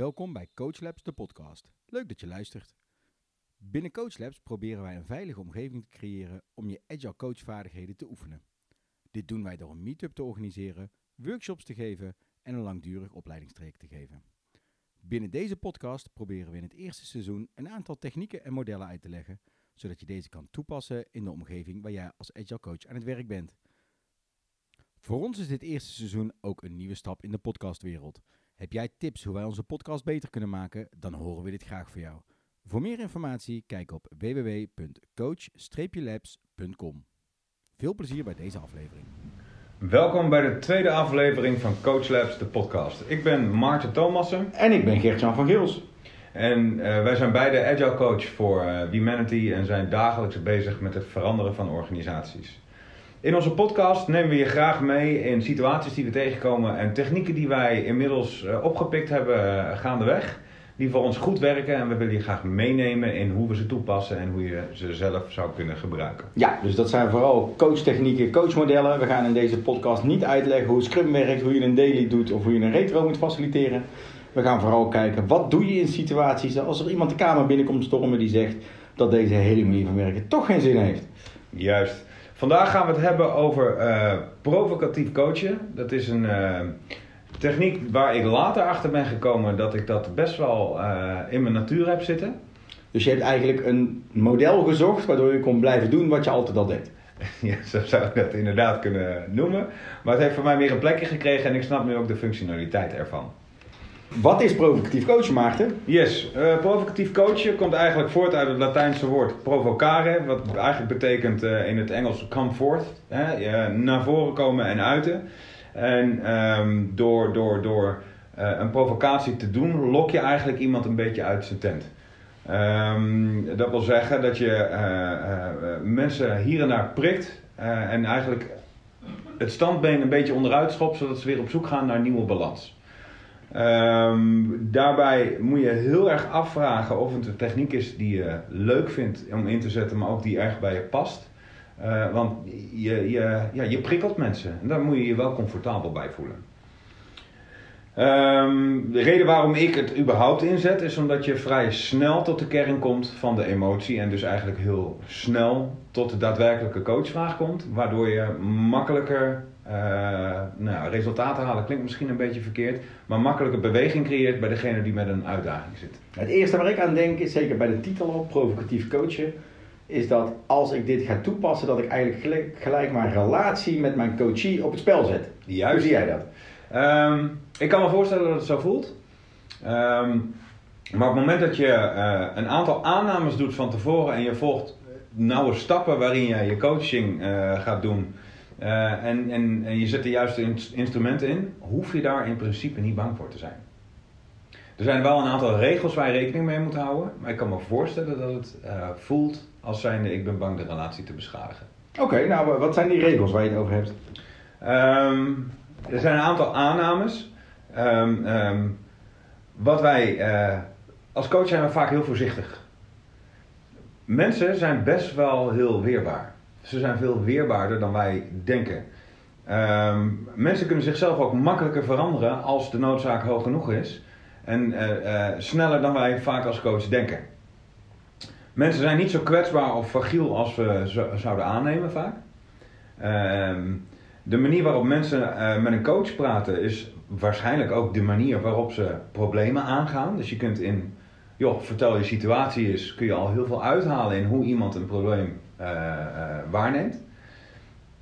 Welkom bij Coach Labs, de podcast. Leuk dat je luistert. Binnen Coach Labs proberen wij een veilige omgeving te creëren om je agile coachvaardigheden te oefenen. Dit doen wij door een meetup te organiseren, workshops te geven en een langdurig opleidingstraject te geven. Binnen deze podcast proberen we in het eerste seizoen een aantal technieken en modellen uit te leggen, zodat je deze kan toepassen in de omgeving waar jij als agile coach aan het werk bent. Voor ons is dit eerste seizoen ook een nieuwe stap in de podcastwereld. Heb jij tips hoe wij onze podcast beter kunnen maken? Dan horen we dit graag voor jou. Voor meer informatie kijk op www.coach-labs.com. Veel plezier bij deze aflevering. Welkom bij de tweede aflevering van Coach Labs, de podcast. Ik ben Maarten Thomassen En ik ben Gert-Jan van Gils. en eh, wij zijn beide agile coach voor uh, Humanity en zijn dagelijks bezig met het veranderen van organisaties. In onze podcast nemen we je graag mee in situaties die we tegenkomen en technieken die wij inmiddels uh, opgepikt hebben uh, gaandeweg. Die voor ons goed werken en we willen je graag meenemen in hoe we ze toepassen en hoe je ze zelf zou kunnen gebruiken. Ja, dus dat zijn vooral coachtechnieken, coachmodellen. We gaan in deze podcast niet uitleggen hoe Scrum werkt, hoe je een daily doet of hoe je een retro moet faciliteren. We gaan vooral kijken wat doe je in situaties als er iemand de kamer binnenkomt stormen die zegt dat deze hele manier van werken toch geen zin heeft. Juist. Vandaag gaan we het hebben over uh, provocatief coachen. Dat is een uh, techniek waar ik later achter ben gekomen dat ik dat best wel uh, in mijn natuur heb zitten. Dus je hebt eigenlijk een model gezocht waardoor je kon blijven doen wat je altijd al deed. Ja, zo zou ik dat inderdaad kunnen noemen. Maar het heeft voor mij weer een plekje gekregen en ik snap nu ook de functionaliteit ervan. Wat is provocatief coachen, Maarten? Yes, uh, provocatief coachen komt eigenlijk voort uit het Latijnse woord provocare, wat eigenlijk betekent uh, in het Engels come forth, hè, naar voren komen en uiten. En um, door, door, door een provocatie te doen, lok je eigenlijk iemand een beetje uit zijn tent. Um, dat wil zeggen dat je mensen hier en daar prikt en eigenlijk het standbeen een beetje onderuit schopt, zodat ze weer op zoek gaan naar nieuwe balans. Um, daarbij moet je heel erg afvragen of het een techniek is die je leuk vindt om in te zetten, maar ook die erg bij je past. Uh, want je, je, ja, je prikkelt mensen en daar moet je je wel comfortabel bij voelen. Um, de reden waarom ik het überhaupt inzet is omdat je vrij snel tot de kern komt van de emotie en dus eigenlijk heel snel tot de daadwerkelijke coachvraag komt, waardoor je makkelijker uh, nou, resultaten halen klinkt misschien een beetje verkeerd, maar makkelijke beweging creëert bij degene die met een uitdaging zit. Het eerste waar ik aan denk is zeker bij de titel op, provocatief coachen, is dat als ik dit ga toepassen, dat ik eigenlijk gelijk, gelijk mijn relatie met mijn coachie op het spel zet. Juist. Hoe zie jij dat? Um, ik kan me voorstellen dat het zo voelt. Um, maar op het moment dat je uh, een aantal aannames doet van tevoren en je volgt nauwe stappen waarin je je coaching uh, gaat doen, uh, en, en, en je zet de juiste in, instrumenten in, hoef je daar in principe niet bang voor te zijn. Er zijn wel een aantal regels waar je rekening mee moet houden, maar ik kan me voorstellen dat het uh, voelt als zijnde ik ben bang de relatie te beschadigen. Oké, okay, nou wat zijn die regels waar je het over hebt? Um, er zijn een aantal aannames. Um, um, wat wij, uh, als coach zijn we vaak heel voorzichtig. Mensen zijn best wel heel weerbaar. Ze zijn veel weerbaarder dan wij denken. Um, mensen kunnen zichzelf ook makkelijker veranderen als de noodzaak hoog genoeg is. En uh, uh, sneller dan wij vaak als coach denken. Mensen zijn niet zo kwetsbaar of fragiel als we zo, zouden aannemen vaak. Um, de manier waarop mensen uh, met een coach praten is waarschijnlijk ook de manier waarop ze problemen aangaan. Dus je kunt in, joh, vertel je situatie is, kun je al heel veel uithalen in hoe iemand een probleem waarneemt.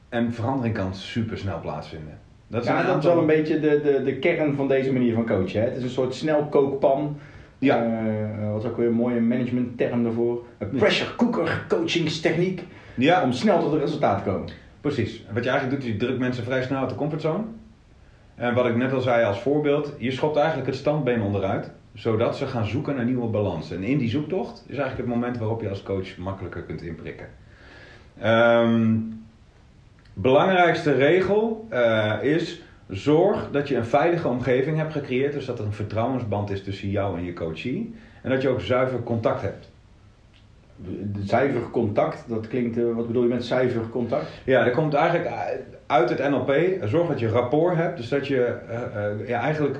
En verandering kan super snel plaatsvinden. Dat is, ja, dat is wel een beetje de, de, de kern van deze manier van coachen. Hè? Het is een soort snelkookpan. Ja. Uh, wat is ook weer een mooie managementterm daarvoor. Een pressure cooker coachingstechniek. Ja. Om snel tot een resultaat te komen. Precies. Wat je eigenlijk doet, je drukt mensen vrij snel uit de comfortzone. En wat ik net al zei als voorbeeld, je schopt eigenlijk het standbeen onderuit, zodat ze gaan zoeken naar nieuwe balans. En in die zoektocht is eigenlijk het moment waarop je als coach makkelijker kunt inprikken. Um, belangrijkste regel uh, is, zorg dat je een veilige omgeving hebt gecreëerd, dus dat er een vertrouwensband is tussen jou en je coachie. En dat je ook zuiver contact hebt zuiver contact, dat klinkt, uh, wat bedoel je met zuiver contact? Ja, dat komt eigenlijk uit het NLP. Zorg dat je rapport hebt, dus dat je uh, uh, ja, eigenlijk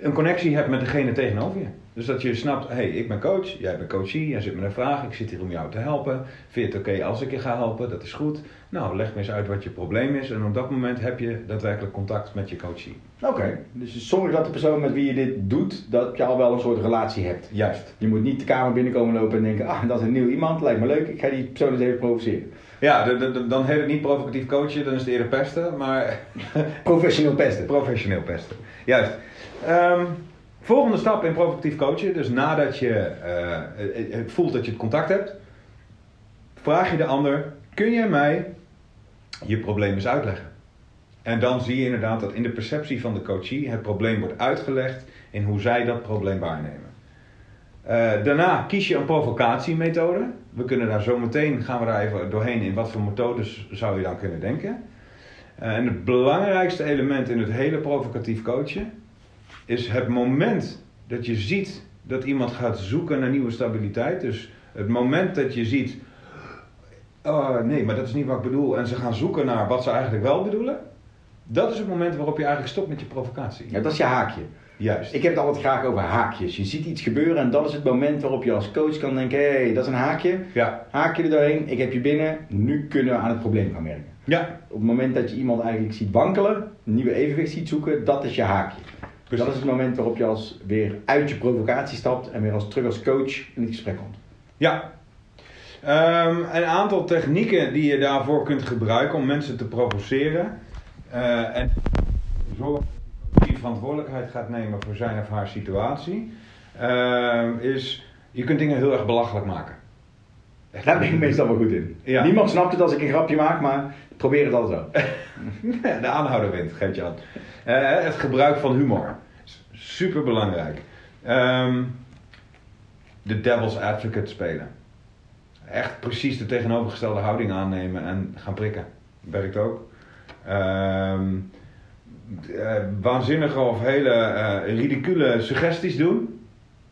een connectie hebt met degene tegenover je. Dus dat je snapt, hé, hey, ik ben coach, jij bent coachie, jij zit met een vraag, ik zit hier om jou te helpen. Vind je het oké als ik je ga helpen? Dat is goed. Nou, leg me eens uit wat je probleem is. En op dat moment heb je daadwerkelijk contact met je coachie. Oké, dus zorg dat de persoon met wie je dit doet, dat je al wel een soort relatie hebt. Juist. Je moet niet de kamer binnenkomen lopen en denken, ah, dat is een nieuw iemand, lijkt me leuk, ik ga die persoon eens even provoceren. Ja, de, de, de, dan heet het niet provocatief coachen, dan is het eerder pesten, maar... Professioneel pesten. Professioneel pesten, juist. Um, volgende stap in provocatief coachen, dus nadat je uh, voelt dat je het contact hebt, vraag je de ander, kun jij mij je probleem eens uitleggen? En dan zie je inderdaad dat in de perceptie van de coachie het probleem wordt uitgelegd in hoe zij dat probleem waarnemen. Uh, daarna kies je een provocatiemethode. We kunnen daar zo meteen, gaan we daar even doorheen in wat voor methodes zou je dan kunnen denken. Uh, en het belangrijkste element in het hele provocatief coachen is het moment dat je ziet dat iemand gaat zoeken naar nieuwe stabiliteit. Dus het moment dat je ziet, oh nee, maar dat is niet wat ik bedoel. En ze gaan zoeken naar wat ze eigenlijk wel bedoelen. Dat is het moment waarop je eigenlijk stopt met je provocatie. Ja, dat is je haakje. Juist. Ik heb het altijd graag over haakjes. Je ziet iets gebeuren en dat is het moment waarop je als coach kan denken: hé, hey, dat is een haakje. Ja. Haakje er doorheen, ik heb je binnen, nu kunnen we aan het probleem gaan werken. Ja. Op het moment dat je iemand eigenlijk ziet wankelen, een nieuwe evenwicht ziet zoeken, dat is je haakje. Precies. Dat is het moment waarop je als weer uit je provocatie stapt en weer als terug als coach in het gesprek komt. Ja. Um, een aantal technieken die je daarvoor kunt gebruiken om mensen te provoceren. Uh, en zorgen die verantwoordelijkheid gaat nemen voor zijn of haar situatie, uh, is je kunt dingen heel erg belachelijk maken. Echt Daar ben ik meestal wel goed in. Ja. Niemand snapt het als ik een grapje maak, maar probeer het altijd zo. de aanhouder wint, geef je aan. Uh, het gebruik van humor. Super belangrijk. Um, de devil's advocate spelen. Echt precies de tegenovergestelde houding aannemen en gaan prikken. Werkt ook. Um, uh, waanzinnige of hele uh, ridicule suggesties doen.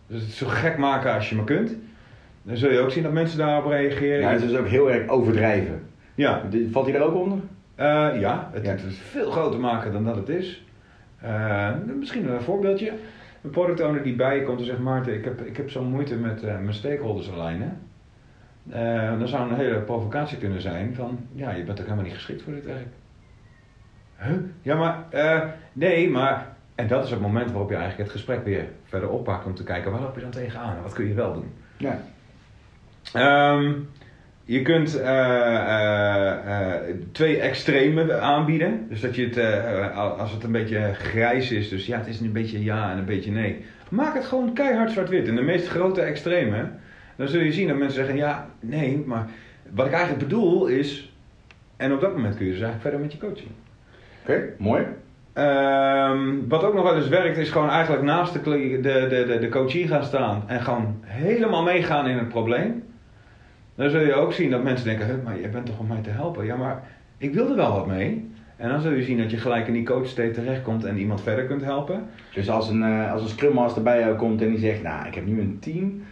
Dus het zo gek maken als je maar kunt. Dan zul je ook zien dat mensen daarop reageren. Ja, het is ook heel erg overdrijven. Ja. Valt hij daar ook onder? Uh, ja, het, ja. het, is veel groter maken dan dat het is. misschien een voorbeeldje. Een product owner die bij je komt en zegt: Maarten, ik heb, ik heb zo'n moeite met mijn stakeholders alignen. dan zou een hele provocatie kunnen zijn van: ja, je bent ook helemaal niet geschikt voor dit werk. Huh? Ja, maar nee, maar. En dat is het moment waarop je eigenlijk het gesprek weer verder oppakt om te kijken waar loop je dan tegenaan en wat kun je wel doen. Ja. Um, je kunt uh, uh, twee extremen aanbieden. Dus dat je het, als het een beetje grijs is, dus ja, het is een beetje ja en een beetje nee. Maak het gewoon keihard zwart-wit. In de meest grote extremen, dan zul je zien dat mensen zeggen ja, nee, maar wat ik eigenlijk bedoel is. En op dat moment kun je dus eigenlijk verder met je coaching. Oké, okay, mooi. Um, wat ook nog wel eens werkt, is gewoon eigenlijk naast de, de, de, de coachie gaan staan en gewoon helemaal meegaan in het probleem. Dan zul je ook zien dat mensen denken: maar je bent toch om mij te helpen? Ja, maar ik wil er wel wat mee. En dan zul je zien dat je gelijk in die coach state terechtkomt en iemand verder kunt helpen. Dus als een, uh, als een Scrum Master bij jou komt en die zegt: Nou, ik heb nu een team.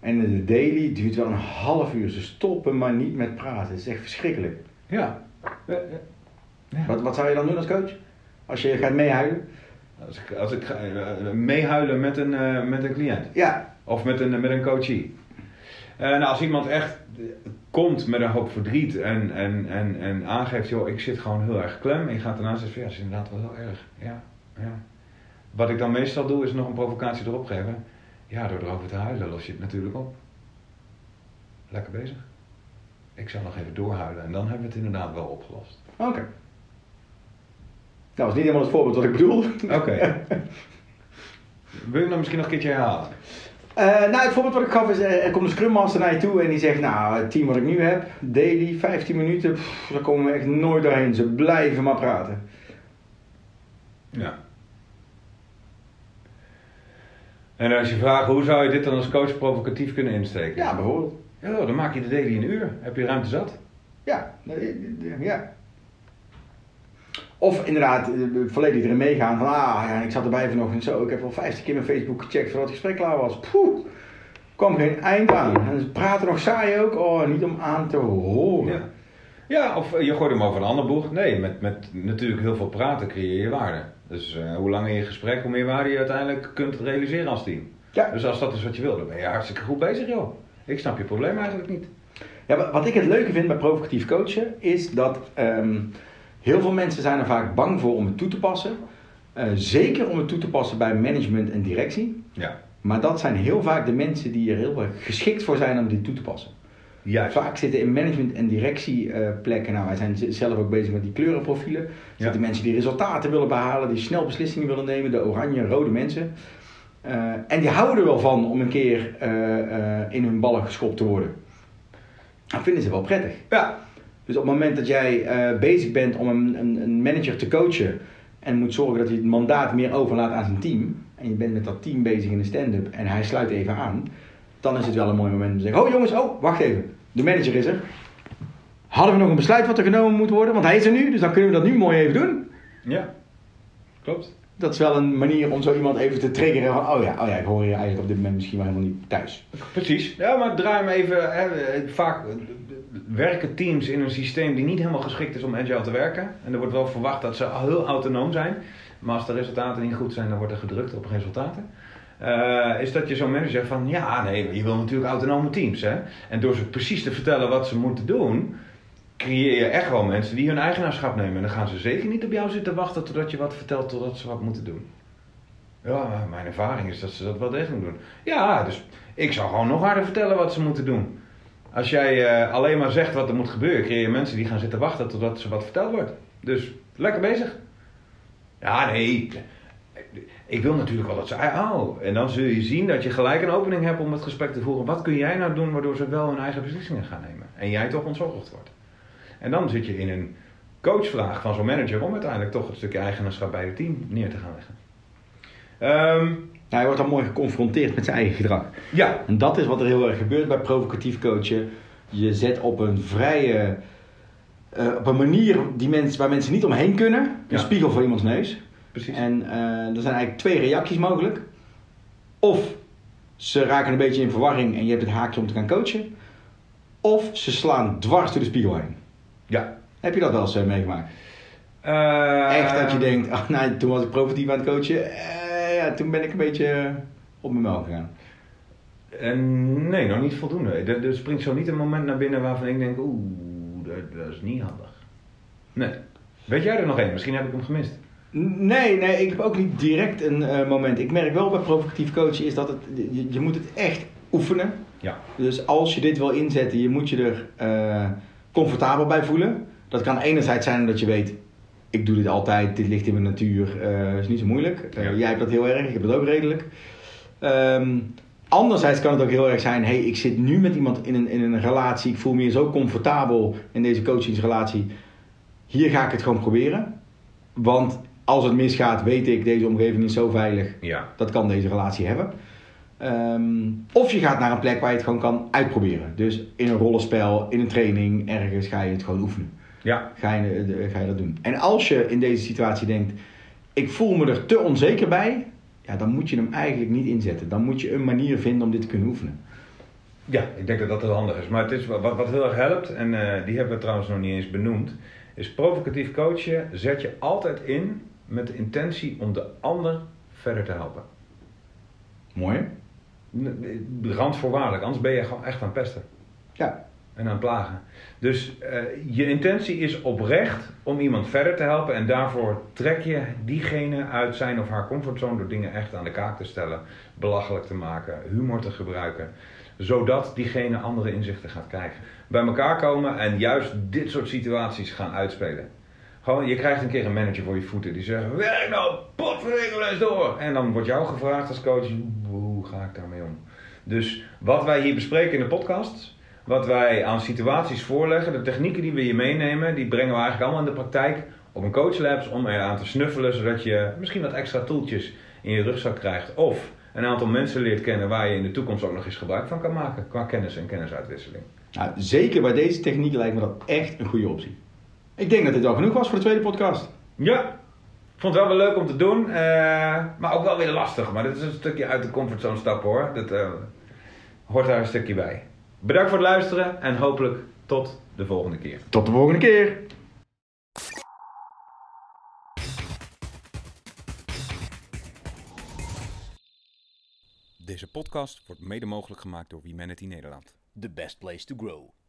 En de daily duurt wel een half uur. Ze stoppen maar niet met praten. Het is echt verschrikkelijk. Ja. Ja. Wat, wat zou je dan doen als coach? Als je gaat meehuilen? Als ik, als ik ga uh, meehuilen met een, uh, met een cliënt. Ja. Of met een, met een coachie. En uh, nou, als iemand echt komt met een hoop verdriet en, en, en, en aangeeft, joh, ik zit gewoon heel erg klem. En je gaat daarna zeggen, ja, dat is inderdaad wel heel erg. Ja, ja. Wat ik dan meestal doe, is nog een provocatie erop geven. Ja, door erover te huilen los je het natuurlijk op. Lekker bezig. Ik zal nog even doorhuilen en dan hebben we het inderdaad wel opgelost. Oké. Okay. Nou, dat is niet helemaal het voorbeeld wat ik bedoel. Oké. Okay. Wil je hem misschien nog een keertje herhalen? Uh, nou, het voorbeeld wat ik gaf is, er komt een Scrum Master naar je toe en die zegt, nou, het team wat ik nu heb, daily, 15 minuten, pff, daar komen we echt nooit doorheen. Ze blijven maar praten. Ja. En als je vraagt, hoe zou je dit dan als coach provocatief kunnen insteken? Ja, bijvoorbeeld. Ja, dan maak je de daily een uur. Heb je ruimte zat? Ja, ja. Of inderdaad, eh, volledig erin meegaan van, ah ja, ik zat erbij vanochtend zo, ik heb al 50 keer mijn Facebook gecheckt voordat het gesprek klaar was. Poeh, kwam geen eind aan. En ze praten nog saai ook, oh, niet om aan te horen. Ja. Ja, of eh, je gooit hem over een ander boeg. Nee, met, met natuurlijk heel veel praten creëer je waarde. Dus eh, hoe langer je gesprek, hoe meer waarde je uiteindelijk kunt realiseren als team. Ja. Dus als dat is wat je wil, dan ben je hartstikke goed bezig, joh. Ik snap je probleem eigenlijk niet. Ja, wa- wat ik het leuke vind bij provocatief coachen is dat ehm, heel veel mensen zijn er vaak bang voor om het toe te passen. Eh, zeker om het toe te passen bij management en directie. Ja. Maar dat zijn heel vaak de mensen die er heel erg geschikt voor zijn om dit toe te passen. Juist. Vaak zitten in management- en directieplekken, nou wij zijn zelf ook bezig met die kleurenprofielen. Zitten mensen die resultaten willen behalen, die snel beslissingen willen nemen, de oranje rode mensen. Eh, en die houden er wel van om een keer eh, in hun ballen geschopt te worden. Dat vinden ze wel prettig. Ja. Dus op het moment dat jij eh, bezig bent om een, een, een manager te coachen en moet zorgen dat hij het mandaat meer overlaat aan zijn team, en je bent met dat team bezig in de stand-up en hij sluit even aan, dan is het wel een mooi moment om te zeggen: Oh jongens, oh wacht even, de manager is er. Hadden we nog een besluit wat er genomen moet worden? Want hij is er nu, dus dan kunnen we dat nu mooi even doen. Ja. Klopt. Dat is wel een manier om zo iemand even te triggeren van: Oh ja, oh ja ik hoor hier eigenlijk op dit moment misschien wel helemaal niet thuis. Precies. Ja, maar draai hem even. Hè, vaak eh, werken teams in een systeem die niet helemaal geschikt is om agile te werken. En er wordt wel verwacht dat ze heel autonoom zijn. Maar als de resultaten niet goed zijn, dan wordt er gedrukt op resultaten. Eh, is dat je zo'n manager zegt van ja, nee, je wil natuurlijk autonome teams. Hè? En door ze precies te vertellen wat ze moeten doen, creëer je echt wel mensen die hun eigenaarschap nemen. En dan gaan ze zeker niet op jou zitten wachten totdat je wat vertelt, totdat ze wat moeten doen. Ja, mijn ervaring is dat ze dat wel degelijk doen. Ja, dus ik zou gewoon nog harder vertellen wat ze moeten doen. Als jij eh, alleen maar zegt wat er moet gebeuren, creëer je mensen die gaan zitten wachten totdat ze wat verteld wordt. Dus lekker bezig. Ja, nee. Ik wil natuurlijk wel dat ze. Oh, en dan zul je zien dat je gelijk een opening hebt om het gesprek te voeren. Wat kun jij nou doen waardoor ze wel hun eigen beslissingen gaan nemen? En jij toch ontzorgd wordt. En dan zit je in een coachvraag van zo'n manager om uiteindelijk toch het stukje eigenaarschap bij het team neer te gaan leggen. Nou, hij wordt dan mooi geconfronteerd met zijn eigen gedrag. ja, En dat is wat er heel erg gebeurt bij provocatief coachen. Je zet op een vrije, eh, op een manier die mensen, waar mensen niet omheen kunnen, een Ja. spiegel voor iemands neus. precies. En eh, er zijn eigenlijk twee reacties mogelijk. Of ze raken een beetje in verwarring en je hebt het haakje om te gaan coachen. Of ze slaan dwars door de spiegel heen. Ja. Heb je dat wel eens eh, meegemaakt? Eh, Echt dat je denkt, ah, nou, toen was ik provocatief aan het coachen. eh, ja, toen ben ik een beetje op mijn melk gegaan. Nee, nog niet voldoende. Er, er springt zo niet een moment naar binnen waarvan ik denk, oeh, dat, dat is niet handig. Nee. Weet jij er nog één? Misschien heb ik hem gemist. Nee, nee, ik heb ook niet direct een moment. Ik merk wel bij provocatief coachen is dat het, je, je moet het echt oefenen. Ja. Dus als je dit wil inzetten, je moet je er comfortabel bij voelen. Dat kan enerzijds zijn omdat je weet, ik doe dit altijd, dit ligt in mijn natuur, eh is niet zo moeilijk. Eh. Jij hebt dat heel erg, ik heb dat ook redelijk. Ehm, anderzijds kan het ook heel erg zijn, hey, ik zit nu met iemand in een, in een relatie, ik voel me hier zo comfortabel in deze coachingsrelatie. Hier ga ik het gewoon proberen. Want als het misgaat, weet ik, deze omgeving is zo veilig, Ja. dat kan deze relatie hebben. Ehm, of je gaat naar een plek waar je het gewoon kan uitproberen. Dus in een rollenspel, in een training, ergens ga je het gewoon oefenen. Ja. Ga je, eh, ga je dat doen. En als je in deze situatie denkt, ik voel me er te onzeker bij, ja, dan moet je hem eigenlijk niet inzetten. Dan moet je een manier vinden om dit te kunnen oefenen. Ja, ik denk dat dat heel handig is. Maar het is wat, wat heel erg helpt, en eh, die hebben we trouwens nog niet eens benoemd, is provocatief coachen zet je altijd in met de intentie om de ander verder te helpen. Mooi Randvoorwaardelijk, anders ben je gewoon echt aan het pesten. Ja. En aan het plagen. Dus eh, je intentie is oprecht om iemand verder te helpen. En daarvoor trek je diegene uit zijn of haar comfortzone door dingen echt aan de kaak te stellen. Belachelijk te maken, humor te gebruiken. Zodat diegene andere inzichten gaat krijgen. Bij elkaar komen en juist dit soort situaties gaan uitspelen. Gewoon, je krijgt een keer een manager voor je voeten die zegt: Werk nou, potverdikke eens door. En dan wordt jou gevraagd als coach: hoe ga ik daarmee om? Dus wat wij hier bespreken in de podcast, wat wij aan situaties voorleggen, de technieken die we hier meenemen, die brengen we eigenlijk allemaal in de praktijk op een coachlabs om eraan te snuffelen, zodat je misschien wat extra toeltjes in je rugzak krijgt. Of een aantal mensen leert kennen waar je in de toekomst ook nog eens gebruik van kan maken qua kennis en kennisuitwisseling. Nou, zeker bij deze techniek lijkt me dat echt een goede optie. Ik denk dat dit al genoeg was voor de tweede podcast. Ja, vond het wel weer leuk om te doen, eh, maar ook wel weer lastig. Maar dit is een stukje uit de comfortzone stappen hoor. Dat eh, hoort daar een stukje bij. Bedankt voor het luisteren en hopelijk tot de volgende keer. Tot de volgende keer! Deze podcast wordt mede mogelijk gemaakt door Humanity Nederland. The best place to grow.